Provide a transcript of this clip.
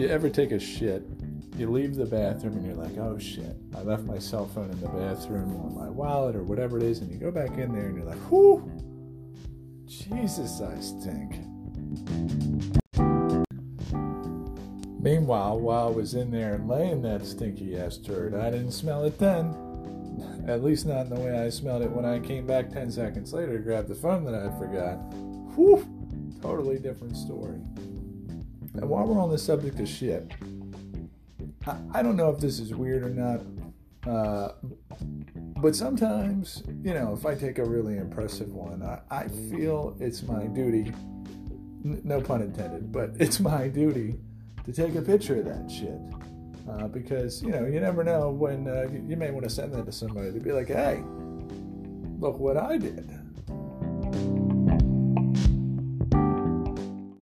you ever take a shit, you leave the bathroom and you're like, oh shit, I left my cell phone in the bathroom or my wallet or whatever it is, and you go back in there and you're like, whoo, Jesus, I stink. Meanwhile, while I was in there laying that stinky ass turd, I didn't smell it then. At least not in the way I smelled it when I came back 10 seconds later to grab the phone that I forgot. Whew, totally different story. And while we're on the subject of shit, I, I don't know if this is weird or not, uh, but sometimes, you know, if I take a really impressive one, I, I feel it's my duty, n- no pun intended, but it's my duty to take a picture of that shit. Uh, because, you know, you never know when uh, you, you may want to send that to somebody to be like, hey, look what I did.